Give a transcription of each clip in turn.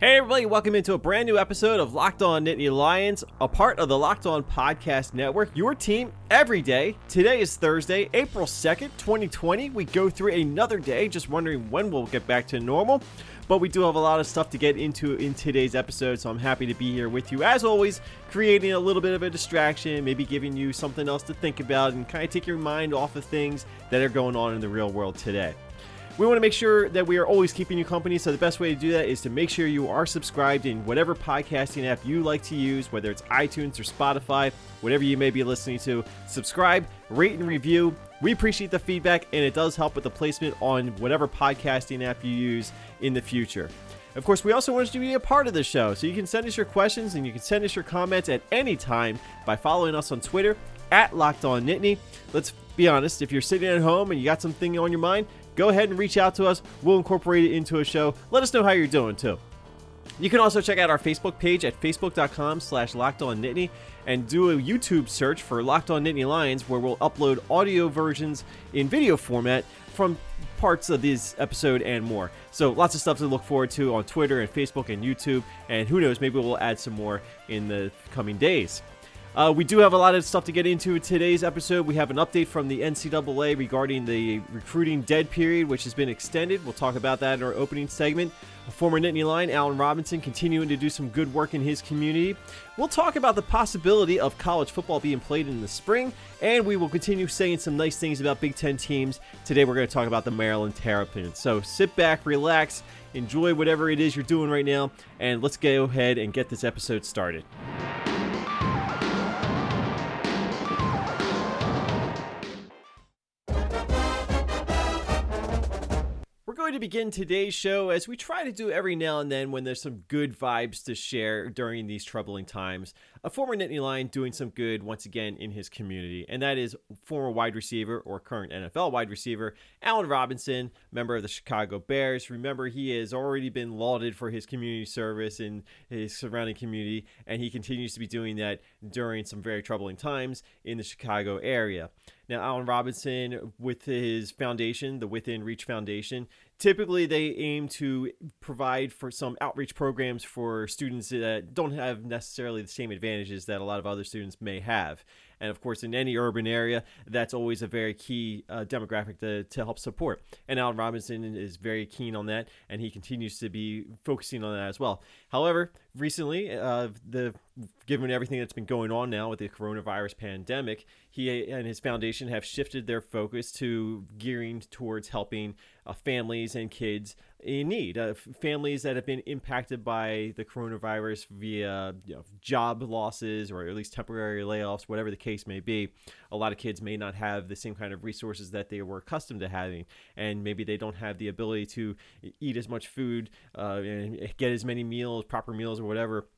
Hey everybody, welcome into a brand new episode of Locked On Nittany Lions, a part of the Locked On Podcast Network, your team every day. Today is Thursday, April 2nd, 2020. We go through another day, just wondering when we'll get back to normal. But we do have a lot of stuff to get into in today's episode, so I'm happy to be here with you as always, creating a little bit of a distraction, maybe giving you something else to think about and kind of take your mind off of things that are going on in the real world today. We want to make sure that we are always keeping you company. So the best way to do that is to make sure you are subscribed in whatever podcasting app you like to use, whether it's iTunes or Spotify, whatever you may be listening to. Subscribe, rate, and review. We appreciate the feedback, and it does help with the placement on whatever podcasting app you use in the future. Of course, we also want you to be a part of the show, so you can send us your questions and you can send us your comments at any time by following us on Twitter at Locked On Nittany. Let's be honest, if you're sitting at home and you got something on your mind, go ahead and reach out to us. We'll incorporate it into a show. Let us know how you're doing too. You can also check out our Facebook page at facebook.com slash locked on Nittany and do a YouTube search for Locked On Nittany Lions where we'll upload audio versions in video format from parts of this episode and more. So lots of stuff to look forward to on Twitter and Facebook and YouTube. And who knows, maybe we'll add some more in the coming days. Uh, we do have a lot of stuff to get into in today's episode. We have an update from the NCAA regarding the recruiting dead period, which has been extended. We'll talk about that in our opening segment. A former Nittany Lion, Allen Robinson, continuing to do some good work in his community. We'll talk about the possibility of college football being played in the spring, and we will continue saying some nice things about Big Ten teams. Today, we're going to talk about the Maryland Terrapins. So sit back, relax, enjoy whatever it is you're doing right now, and let's go ahead and get this episode started. Begin today's show as we try to do every now and then when there's some good vibes to share during these troubling times. A former Nittany Lion doing some good once again in his community, and that is former wide receiver or current NFL wide receiver Allen Robinson, member of the Chicago Bears. Remember, he has already been lauded for his community service in his surrounding community, and he continues to be doing that during some very troubling times in the Chicago area. Now, Allen Robinson, with his foundation, the Within Reach Foundation, typically they aim to provide for some outreach programs for students that don't have necessarily the same advantages that a lot of other students may have. And of course in any urban area that's always a very key uh, demographic to, to help support. And allen robinson is very keen on that and he continues to be focusing on that as well. However recently uh, the given everything that's been going on now with the coronavirus pandemic he and his foundation have shifted their focus to gearing towards helping uh, families and kids in need, uh, families that have been impacted by the coronavirus via you know, job losses or at least temporary layoffs, whatever the case may be. A lot of kids may not have the same kind of resources that they were accustomed to having, and maybe they don't have the ability to eat as much food uh, and get as many meals, proper meals, or whatever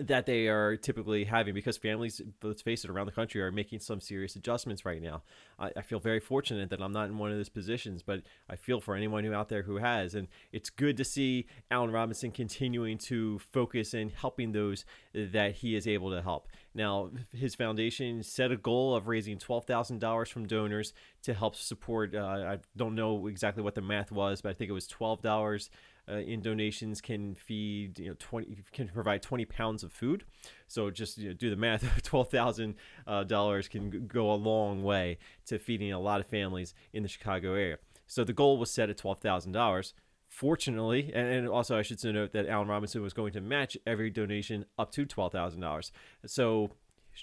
that they are typically having because families, let's face it, around the country are making some serious adjustments right now. I, I, feel very fortunate that I'm not in one of those positions, but I feel for anyone who out there who has. And it's good to see Allen Robinson continuing to focus and helping those that he is able to help. Now, his foundation set a goal of raising $12,000 from donors to help support. Uh, I don't know exactly what the math was, but I think it was $12 uh, in donations can feed you know 20 can provide 20 pounds of food. So just you know, do the math $12,000 uh, can go a long way to feeding a lot of families in the Chicago area. So the goal was set at $12,000 Fortunately, and also I should note that Allen Robinson was going to match every donation up to twelve thousand dollars. So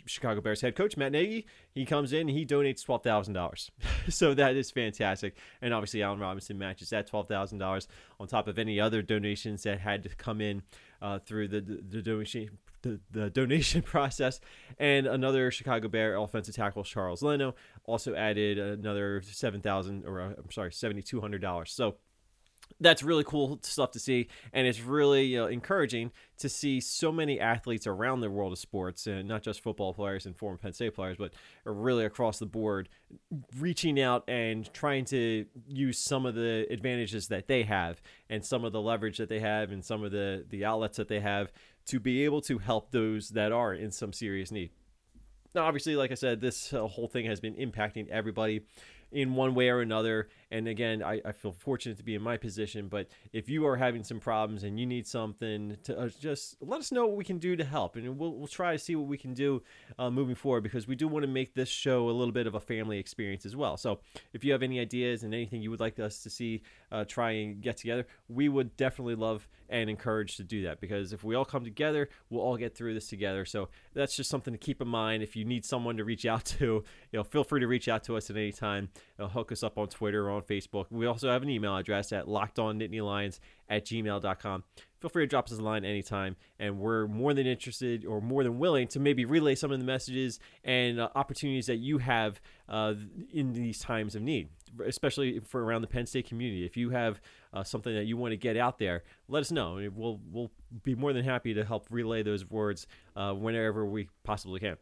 Chicago Bears head coach Matt Nagy, he comes in, he donates twelve thousand dollars. so that is fantastic, and obviously Allen Robinson matches that twelve thousand dollars on top of any other donations that had to come in uh, through the, the, the donation the, the donation process. And another Chicago Bear offensive tackle Charles Leno also added another seven thousand or uh, I'm sorry seventy two hundred dollars. So that's really cool stuff to see and it's really you know, encouraging to see so many athletes around the world of sports and not just football players and former penn state players but really across the board reaching out and trying to use some of the advantages that they have and some of the leverage that they have and some of the the outlets that they have to be able to help those that are in some serious need. Now obviously like i said this uh, whole thing has been impacting everybody in one way or another. And again, I, I feel fortunate to be in my position. But if you are having some problems and you need something, to uh, just let us know what we can do to help, and we'll we'll try to see what we can do uh, moving forward because we do want to make this show a little bit of a family experience as well. So if you have any ideas and anything you would like us to see uh, try and get together, we would definitely love and encourage to do that because if we all come together, we'll all get through this together. So that's just something to keep in mind. If you need someone to reach out to, you know, feel free to reach out to us at any time. Hook us up on Twitter or on Facebook. We also have an email address at lockedonnittanylions at gmail.com. Feel free to drop us a line anytime, and we're more than interested or more than willing to maybe relay some of the messages and uh, opportunities that you have uh, in these times of need, especially for around the Penn State community. If you have uh, something that you want to get out there, let us know. We'll we'll be more than happy to help relay those words uh, whenever we possibly can.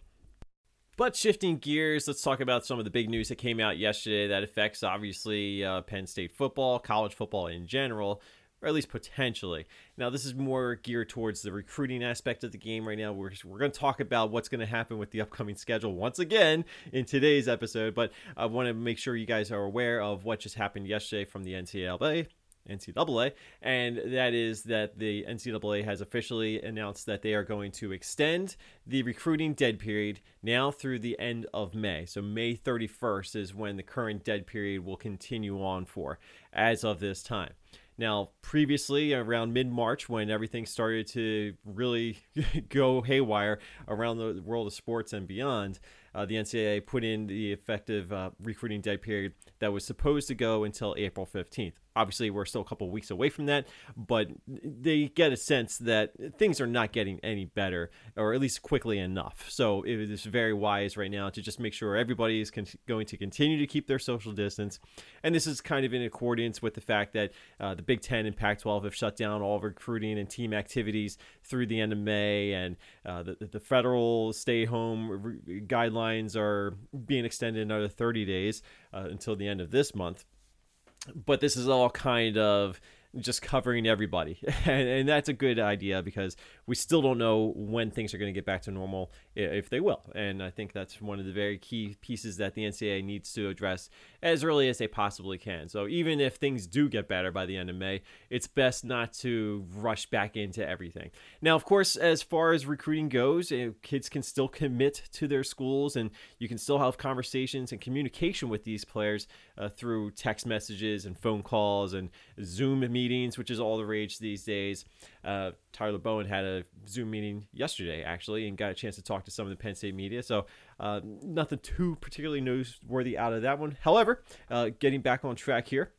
But shifting gears, let's talk about some of the big news that came out yesterday that affects obviously uh, Penn State football, college football in general, or at least potentially. Now, this is more geared towards the recruiting aspect of the game right now. We're, we're going to talk about what's going to happen with the upcoming schedule once again in today's episode, but I want to make sure you guys are aware of what just happened yesterday from the NCAA. NCAA, and that is that the NCAA has officially announced that they are going to extend the recruiting dead period now through the end of May. So, May 31st is when the current dead period will continue on for as of this time. Now, previously, around mid March, when everything started to really go haywire around the world of sports and beyond, uh, the NCAA put in the effective uh, recruiting dead period that was supposed to go until April 15th. Obviously, we're still a couple weeks away from that, but they get a sense that things are not getting any better, or at least quickly enough. So it is very wise right now to just make sure everybody is con- going to continue to keep their social distance. And this is kind of in accordance with the fact that uh, the Big Ten and Pac 12 have shut down all recruiting and team activities through the end of May, and uh, the, the federal stay home re- guidelines are being extended another 30 days uh, until the end of this month but this is all kind of just covering everybody. And, and, that's a good idea because we still don't know when things are going to get back to normal, if they will. And I think that's one of the very key pieces that the NCAA needs to address as early as they possibly can. So even if things do get better by the end of May, it's best not to rush back into everything. Now, of course, as far as recruiting goes, eh, kids can still commit to their schools and you can still have conversations and communication with these players uh, through text messages and phone calls and Zoom meetings, which is all the rage these days. Uh, Tyler Bowen had a Zoom meeting yesterday, actually, and got a chance to talk to some of the Penn State media. So, uh, nothing too particularly newsworthy out of that one. However, uh, getting back on track here.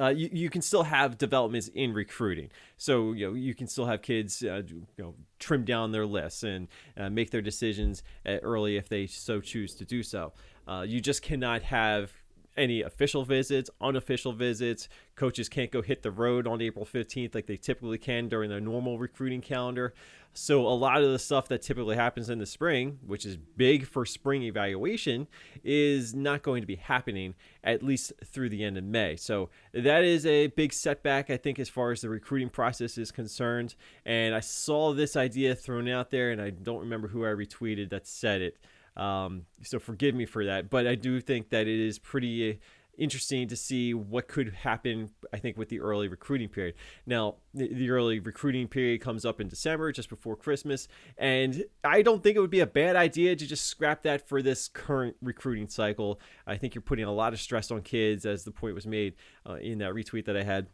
Uh, you, you can still have developments in recruiting. So you know you can still have kids uh, you know trim down their lists and uh, make their decisions uh, early if they so choose to do so. Uh, you just cannot have any official visits, unofficial visits. Coaches can't go hit the road on April 15th like they typically can during their normal recruiting calendar. So, a lot of the stuff that typically happens in the spring, which is big for spring evaluation, is not going to be happening at least through the end of May. So, that is a big setback, I think, as far as the recruiting process is concerned. And I saw this idea thrown out there, and I don't remember who I retweeted that said it. Um, so forgive me for that, but I do think that it is pretty uh, interesting to see what could happen. I think with the early recruiting period. Now, the, early recruiting period comes up in December, just before Christmas, and I don't think it would be a bad idea to just scrap that for this current recruiting cycle. I think you're putting a lot of stress on kids, as the point was made uh, in that retweet that I had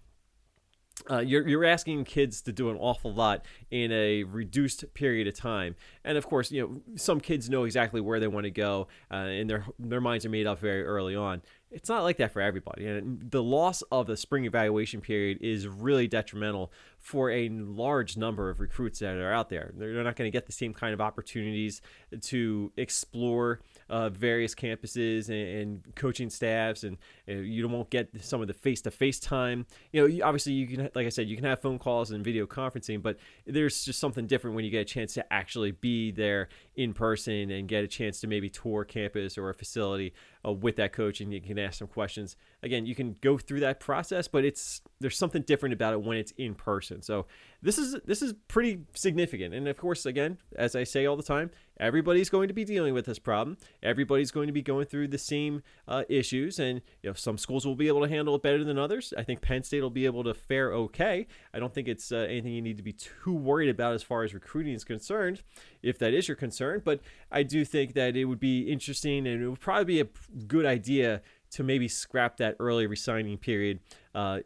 uh, you're, you're asking kids to do an awful lot in a reduced period of time. And of course, you know, some kids know exactly where they want to go, uh, and their, their minds are made up very early on. It's not like that for everybody. And the loss of the spring evaluation period is really detrimental for a large number of recruits that are out there. They're not going to get the same kind of opportunities to explore uh, various campuses and, and, coaching staffs, and, you won't get some of the face-to-face time. You know, obviously you can, like I said, you can have phone calls and video conferencing, but there's just something different when you get a chance to actually be there in person and get a chance to maybe tour campus or a facility uh, with that coach, and you can ask some questions. Again, you can go through that process, but it's there's something different about it when it's in person. So this is this is pretty significant, and of course, again, as I say all the time, everybody's going to be dealing with this problem. Everybody's going to be going through the same uh, issues, and you know some schools will be able to handle it better than others. I think Penn State will be able to fare okay. I don't think it's uh, anything you need to be too worried about as far as recruiting is concerned, if that is your concern. But I do think that it would be interesting, and it would probably be a good idea to maybe scrap that early resigning period uh,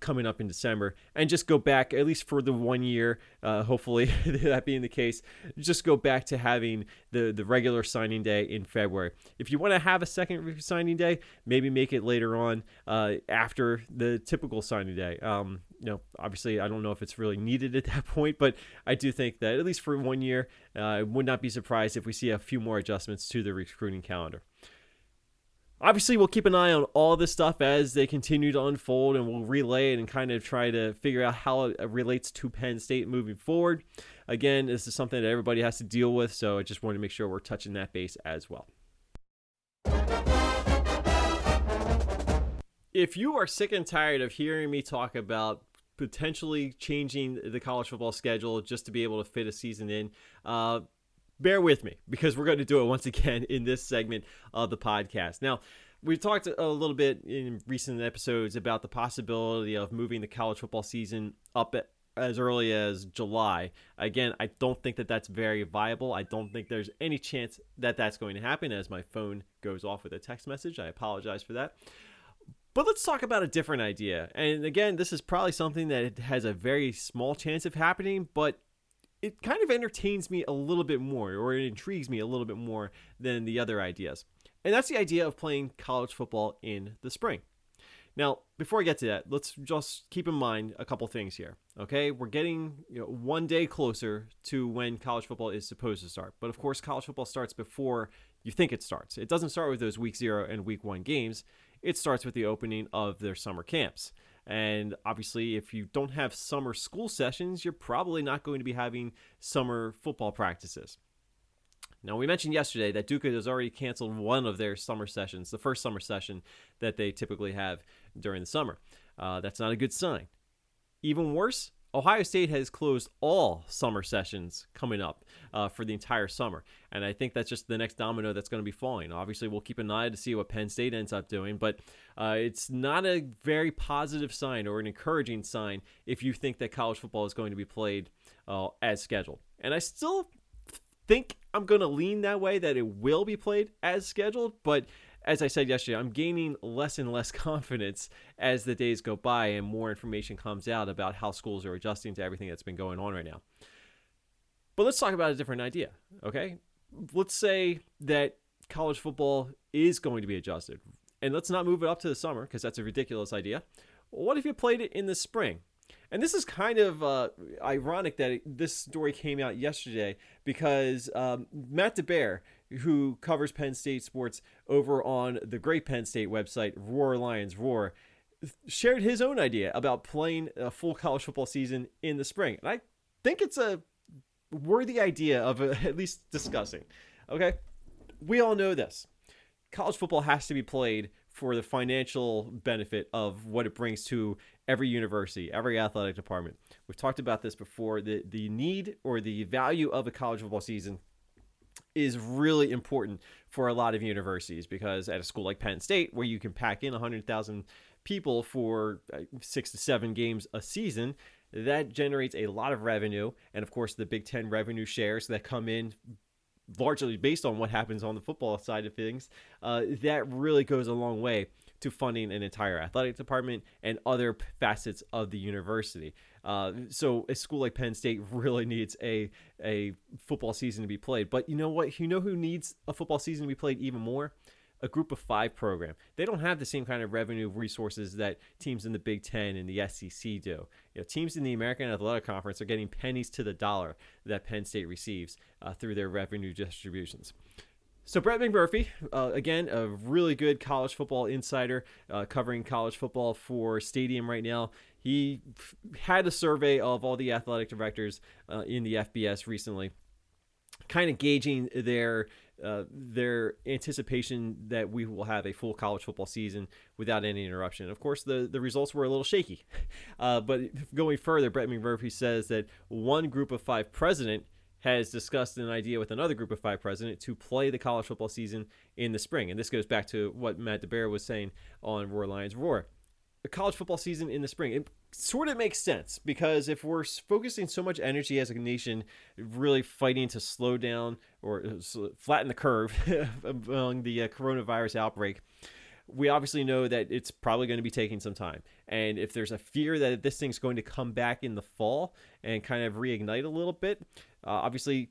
coming up in December and just go back, at least for the one year, uh, hopefully that being the case, just go back to having the, the regular signing day in February. If you want to have a second signing day, maybe make it later on uh, after the typical signing day. Um, you know, obviously, I don't know if it's really needed at that point, but I do think that at least for one year, uh, I would not be surprised if we see a few more adjustments to the recruiting calendar. Obviously, we'll keep an eye on all this stuff as they continue to unfold, and we'll relay it and kind of try to figure out how it relates to Penn State moving forward. Again, this is something that everybody has to deal with, so I just want to make sure we're touching that base as well. If you are sick and tired of hearing me talk about potentially changing the college football schedule just to be able to fit a season in, uh, bear with me because we're going to do it once again in this segment of the podcast. Now, we talked a little bit in recent episodes about the possibility of moving the college football season up as early as July. Again, I don't think that that's very viable. I don't think there's any chance that that's going to happen as my phone goes off with a text message. I apologize for that. But let's talk about a different idea. And again, this is probably something that has a very small chance of happening, but it kind of entertains me a little bit more or it intrigues me a little bit more than the other ideas. And that's the idea of playing college football in the spring. Now, before I get to that, let's just keep in mind a couple things here. Okay, we're getting you know, one day closer to when college football is supposed to start. But of course, college football starts before you think it starts. It doesn't start with those week zero and week one games, it starts with the opening of their summer camps. And obviously, if you don't have summer school sessions, you're probably not going to be having summer football practices. Now, we mentioned yesterday that Duke has already canceled one of their summer sessions, the first summer session that they typically have during the summer. Uh, that's not a good sign. Even worse, Ohio State has closed all summer sessions coming up uh, for the entire summer. And I think that's just the next domino that's going to be falling. Obviously, we'll keep an eye to see what Penn State ends up doing, but uh, it's not a very positive sign or an encouraging sign if you think that college football is going to be played uh, as scheduled. And I still think I'm going to lean that way that it will be played as scheduled, but as I said yesterday, I'm gaining less and less confidence as the days go by and more information comes out about how schools are adjusting to everything that's been going on right now. But let's talk about a different idea, okay? Let's say that college football is going to be adjusted. And let's not move it up to the summer because that's a ridiculous idea. What if you played it in the spring? And this is kind of uh, ironic that it, this story came out yesterday because um, Matt DeBear, who covers Penn State sports over on the great Penn State website, Roar Lions Roar, shared his own idea about playing a full college football season in the spring. And I think it's a worthy idea of at least discussing. Okay? We all know this. College football has to be played for the financial benefit of what it brings to every university, every athletic department. We've talked about this before. The the need or the value of a college football season is really important for a lot of universities because at a school like Penn State, where you can pack in 100,000 people for uh, six to seven games a season, that generates a lot of revenue. And of course, the Big Ten revenue shares that come in largely based on what happens on the football side of things, uh, that really goes a long way to funding an entire athletic department and other facets of the university. Uh, so a school like Penn State really needs a a football season to be played. But you know what? You know who needs a football season to be played even more? A group of five program. They don't have the same kind of revenue resources that teams in the Big Ten and the SEC do. You know, teams in the American Athletic Conference are getting pennies to the dollar that Penn State receives uh, through their revenue distributions. So Brett McMurphy, uh, again, a really good college football insider, uh, covering college football for Stadium right now. He had a survey of all the athletic directors uh, in the FBS recently, kind of gauging their uh, their anticipation that we will have a full college football season without any interruption. Of course, the, the results were a little shaky. Uh, but going further, Brett McMurphy says that one group of five president has discussed an idea with another group of five president to play the college football season in the spring. And this goes back to what Matt DeBear was saying on Roar Lions Roar. The college football season in the spring. It sort of makes sense because if we're focusing so much energy as a nation, really fighting to slow down or uh, flatten the curve among the uh, coronavirus outbreak, we obviously know that it's probably going to be taking some time. And if there's a fear that this thing's going to come back in the fall and kind of reignite a little bit, uh, obviously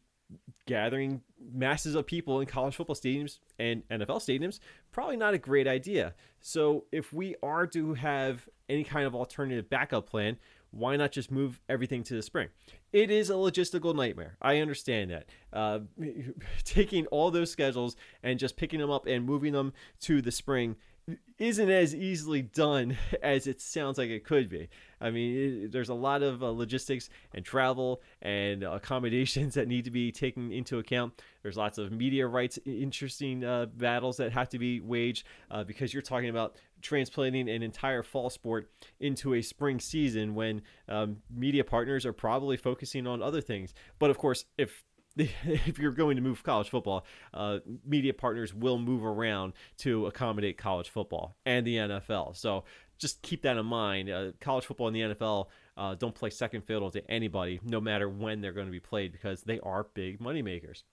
gathering masses of people in college football stadiums and NFL stadiums probably not a great idea. So if we are to have any kind of alternative backup plan, why not just move everything to the spring? It is a logistical nightmare. I understand that. Uh, taking all those schedules and just picking them up and moving them to the spring isn't as easily done as it sounds like it could be. I mean, it, there's a lot of uh, logistics and travel and accommodations that need to be taken into account. There's lots of media rights, interesting uh, battles that have to be waged uh, because you're talking about transplanting an entire fall sport into a spring season when um, media partners are probably focusing on other things. But of course, if if you're going to move college football, uh, media partners will move around to accommodate college football and the NFL. So just keep that in mind. Uh, college football and the NFL uh, don't play second fiddle to anybody, no matter when they're going to be played, because they are big moneymakers.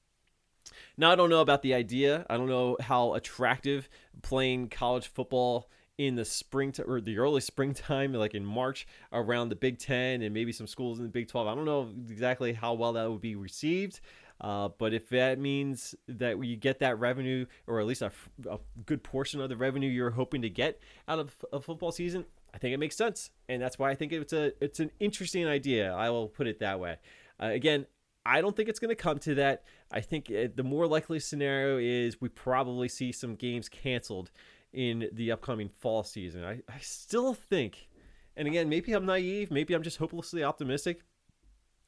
Now, I don't know about the idea. I don't know how attractive playing college football in the spring to, or the early springtime, like in March, around the Big Ten and maybe some schools in the Big 12. I don't know exactly how well that would be received. Uh, but if that means that you get that revenue, or at least a, a, good portion of the revenue you're hoping to get out of a football season, I think it makes sense, and that's why I think it's a it's an interesting idea. I will put it that way. Uh, again, I don't think it's going to come to that. I think the more likely scenario is we probably see some games canceled in the upcoming fall season. I, I still think, and again, maybe I'm naive, maybe I'm just hopelessly optimistic.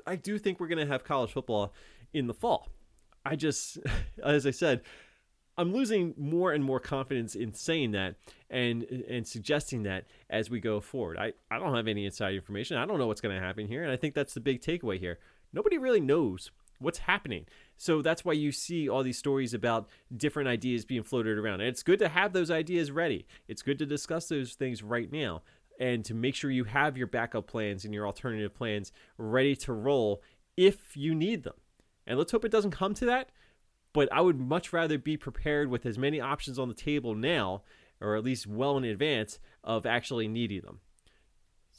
I do think we're going to have college football in the fall. I just, as I said, I'm losing more and more confidence in saying that and and suggesting that as we go forward. I, I don't have any inside information. I don't know what's going to happen here. And I think that's the big takeaway here. Nobody really knows what's happening. So that's why you see all these stories about different ideas being floated around. And it's good to have those ideas ready. It's good to discuss those things right now and to make sure you have your backup plans and your alternative plans ready to roll if you need them. And let's hope it doesn't come to that, but I would much rather be prepared with as many options on the table now, or at least well in advance, of actually needing them.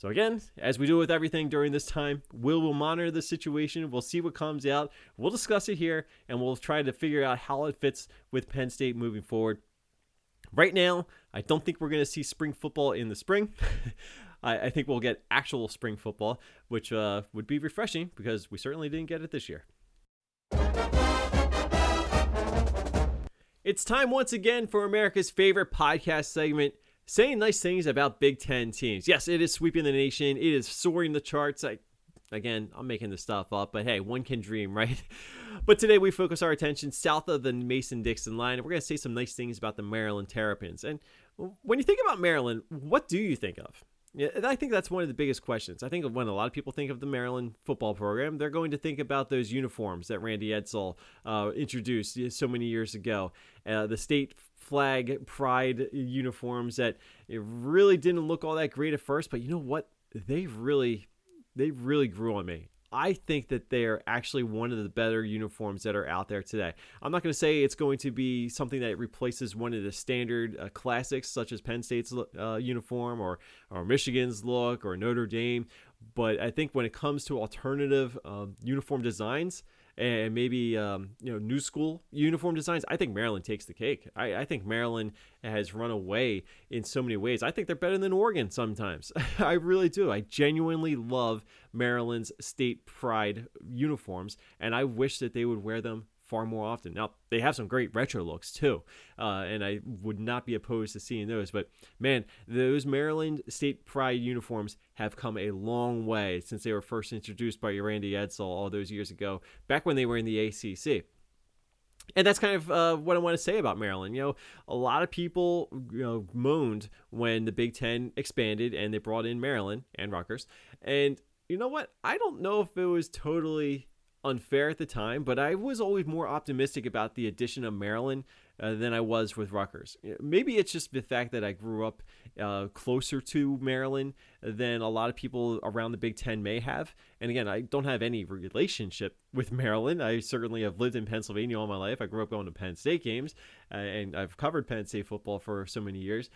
So again, as we do with everything during this time, will monitor the situation. We'll see what comes out. We'll discuss it here, and we'll try to figure out how it fits with Penn State moving forward. Right now, I don't think we're going to see spring football in the spring. I, I, think we'll get actual spring football, which uh, would be refreshing because we certainly didn't get it this year. It's time once again for America's favorite podcast segment, saying nice things about Big Ten teams. Yes, it is sweeping the nation. It is soaring the charts. I, again, I'm making this stuff up, but hey, one can dream, right? But today we focus our attention south of the Mason Dixon line, and we're going to say some nice things about the Maryland Terrapins. And when you think about Maryland, what do you think of? Yeah, I think that's one of the biggest questions. I think when a lot of people think of the Maryland football program, they're going to think about those uniforms that Randy Edsall uh, introduced so many years ago. Uh, the state flag pride uniforms that it really didn't look all that great at first, but you know what? They really, they really grew on me. I think that they're actually one of the better uniforms that are out there today. I'm not going to say it's going to be something that replaces one of the standard uh, classics, such as Penn State's uh, uniform or, or Michigan's look or Notre Dame, but I think when it comes to alternative um, uniform designs, and maybe um, you know new school uniform designs. I think Maryland takes the cake. I, I, think Maryland has run away in so many ways. I think they're better than Oregon sometimes. I really do. I genuinely love Maryland's state pride uniforms, and I wish that they would wear them far more often. Now they have some great retro looks too, uh, and I would not be opposed to seeing those. But man, those Maryland State Pride uniforms have come a long way since they were first introduced by Randy Edsall all those years ago, back when they were in the ACC. And that's kind of uh, what I want to say about Maryland. You know, a lot of people you know moaned when the Big Ten expanded and they brought in Maryland and Rutgers. And you know what? I don't know if it was totally unfair at the time, but I was always more optimistic about the addition of Maryland uh, than I was with Rutgers. Maybe it's just the fact that I grew up uh, closer to Maryland than a lot of people around the Big Ten may have. And again, I don't have any relationship with Maryland. I certainly have lived in Pennsylvania all my life. I grew up going to Penn State games, uh, and I've covered Penn State football for so many years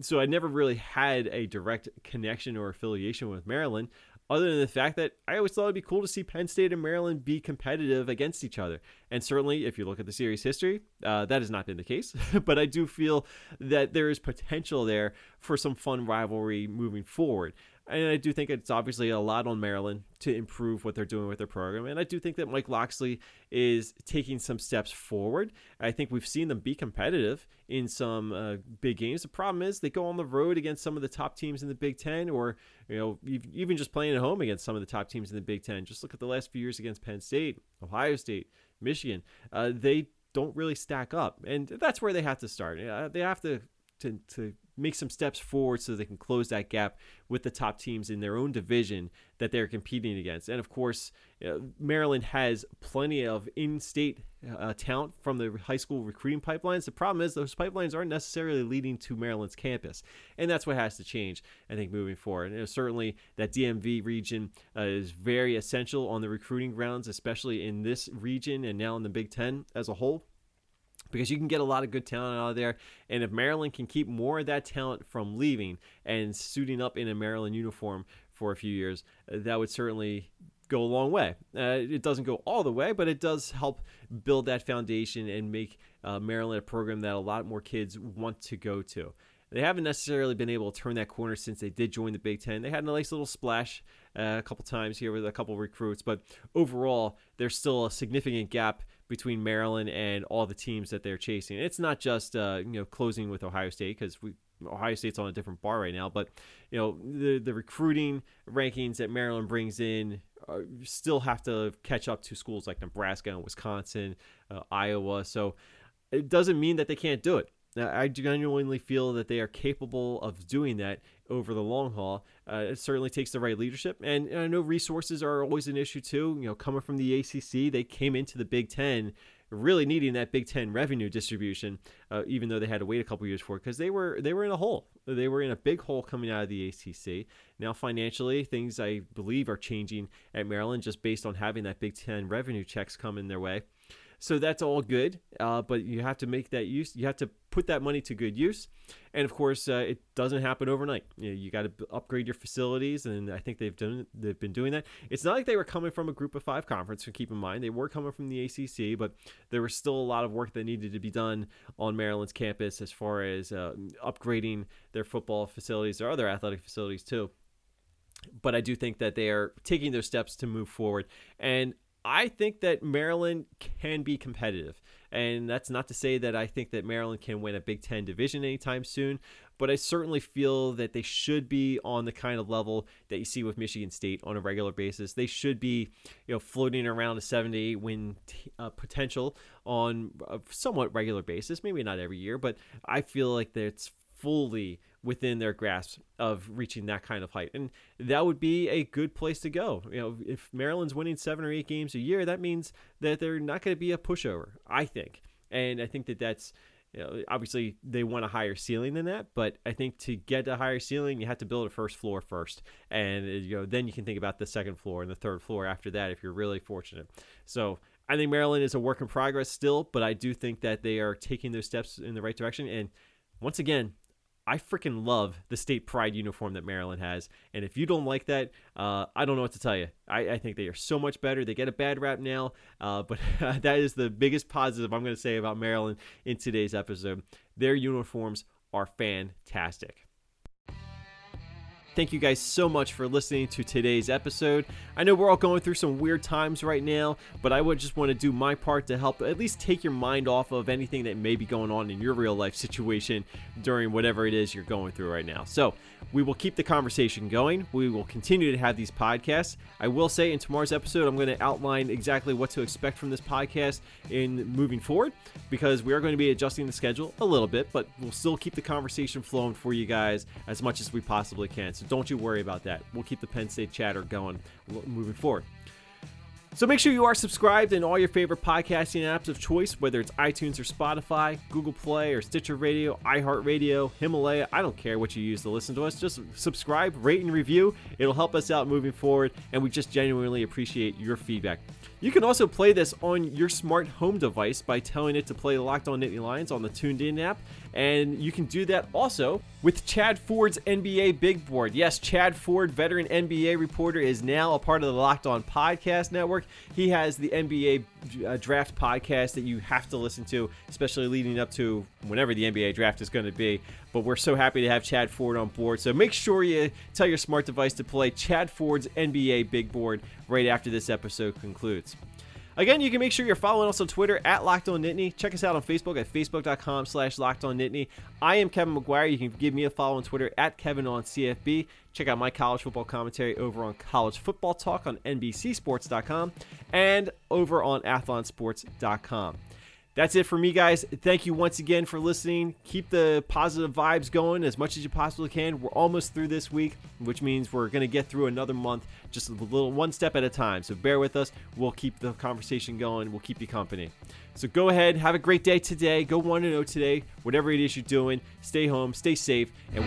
so I never really had a direct connection or affiliation with Maryland, other than the fact that I always thought it'd be cool to see Penn State and Maryland be competitive against each other. And certainly, if you look at the series history, uh, that has not been the case. but I do feel that there is potential there for some fun rivalry moving forward. And I do think it's obviously a lot on Maryland to improve what they're doing with their program. And I do think that Mike Locksley is taking some steps forward. I think we've seen them be competitive in some uh, big games. The problem is they go on the road against some of the top teams in the Big Ten, or you know even just playing at home against some of the top teams in the Big Ten. Just look at the last few years against Penn State, Ohio State, Michigan. Uh, they don't really stack up, and that's where they have to start. Uh, they have to to to make some steps forward so they can close that gap with the top teams in their own division that they're competing against. And of course, uh, Maryland has plenty of in-state uh, talent from the high school recruiting pipelines. The problem is those pipelines aren't necessarily leading to Maryland's campus, and that's what has to change. I think moving forward, and certainly that DMV region uh, is very essential on the recruiting grounds, especially in this region and now in the Big Ten as a whole because you can get a lot of good talent out of there. And if Maryland can keep more of that talent from leaving and suiting up in a Maryland uniform for a few years, that would certainly go a long way. Uh, it doesn't go all the way, but it does help build that foundation and make uh, Maryland a program that a lot more kids want to go to. They haven't necessarily been able to turn that corner since they did join the Big Ten. They had a nice little splash uh, a couple times here with a couple recruits, but overall, there's still a significant gap between Maryland and all the teams that they're chasing. It's not just uh, you know closing with Ohio State because we Ohio State's on a different bar right now, but you know the the recruiting rankings that Maryland brings in uh, still have to catch up to schools like Nebraska and Wisconsin, uh, Iowa. So it doesn't mean that they can't do it. I genuinely feel that they are capable of doing that over the long haul. Uh, it certainly takes the right leadership, and, and, I know resources are always an issue too. You know, coming from the ACC, they came into the Big Ten really needing that Big Ten revenue distribution, uh, even though they had to wait a couple years for it because they were they were in a hole. They were in a big hole coming out of the ACC. Now financially, things I believe are changing at Maryland just based on having that Big Ten revenue checks come in their way. So that's all good, uh, but you have to make that use. You have to put that money to good use, and of course, uh, it doesn't happen overnight. You, know, you got to upgrade your facilities, and I think they've done. They've been doing that. It's not like they were coming from a Group of Five conference. So keep in mind, they were coming from the ACC, but there was still a lot of work that needed to be done on Maryland's campus as far as uh, upgrading their football facilities, their other athletic facilities too but I do think that they are taking those steps to move forward. And I think that Maryland can be competitive. And that's not to say that I think that Maryland can win a Big Ten division anytime soon, but I certainly feel that they should be on the kind of level that you see with Michigan State on a regular basis. They should be, you know, floating around a seven to eight win t- uh, potential on a somewhat regular basis. Maybe not every year, but I feel like that's fully within their grasp of reaching that kind of height. And that would be a good place to go. You know, if Maryland's winning seven or eight games a year, that means that they're not going to be a pushover, I think. And I think that that's, you know, obviously they want a higher ceiling than that, but I think to get a higher ceiling, you have to build a first floor first. And, uh, you know, then you can think about the second floor and the third floor after that if you're really fortunate. So I think Maryland is a work in progress still, but I do think that they are taking those steps in the right direction. And once again, I freaking love the state pride uniform that Maryland has. And if you don't like that, uh, I don't know what to tell you. I, I, think they are so much better. They get a bad rap now, uh, but that is the biggest positive I'm going to say about Maryland in today's episode. Their uniforms are fantastic. Thank you guys so much for listening to today's episode. I know we're all going through some weird times right now, but I would just want to do my part to help at least take your mind off of anything that may be going on in your real life situation during whatever it is you're going through right now. So, we will keep the conversation going. We will continue to have these podcasts. I will say in tomorrow's episode, I'm going to outline exactly what to expect from this podcast in moving forward because we are going to be adjusting the schedule a little bit, but we'll still keep the conversation flowing for you guys as much as we possibly can. So don't you worry about that. We'll keep the Penn State chatter going moving forward. So make sure you are subscribed in all your favorite podcasting apps of choice, whether it's iTunes or Spotify, Google Play or Stitcher Radio, iHeartRadio, Himalaya. I don't care what you use to listen to us. Just subscribe, rate, and review. It'll help us out moving forward, and we just genuinely appreciate your feedback. You can also play this on your smart home device by telling it to play Locked On Nittany Lions on the TuneIn app. And you can do that also with Chad Ford's NBA Big Board. Yes, Chad Ford, veteran NBA reporter, is now a part of the Locked On Podcast Network. He has the NBA uh, Draft podcast that you have to listen to, especially leading up to whenever the NBA Draft is going to be. But we're so happy to have Chad Ford on board. So make sure you tell your smart device to play Chad Ford's NBA Big Board right after this episode concludes. Again, you can make sure you're following us on Twitter at Locked On Nittany. Check us out on Facebook at facebook.com slash Locked On Nittany. I am Kevin McGuire. You can give me a follow on Twitter at Kevin on CFB. Check out my college football commentary over on College Football Talk on NBCSports.com and over on AthlonSports.com. That's it for me, guys. Thank you once again for listening. Keep the positive vibes going as much as you possibly can. We're almost through this week, which means we're going to get through another month just a little one step at a time. So bear with us. We'll keep the conversation going. We'll keep you company. So go ahead, have a great day today. Go 1 0 today. Whatever it is you're doing, stay home, stay safe, and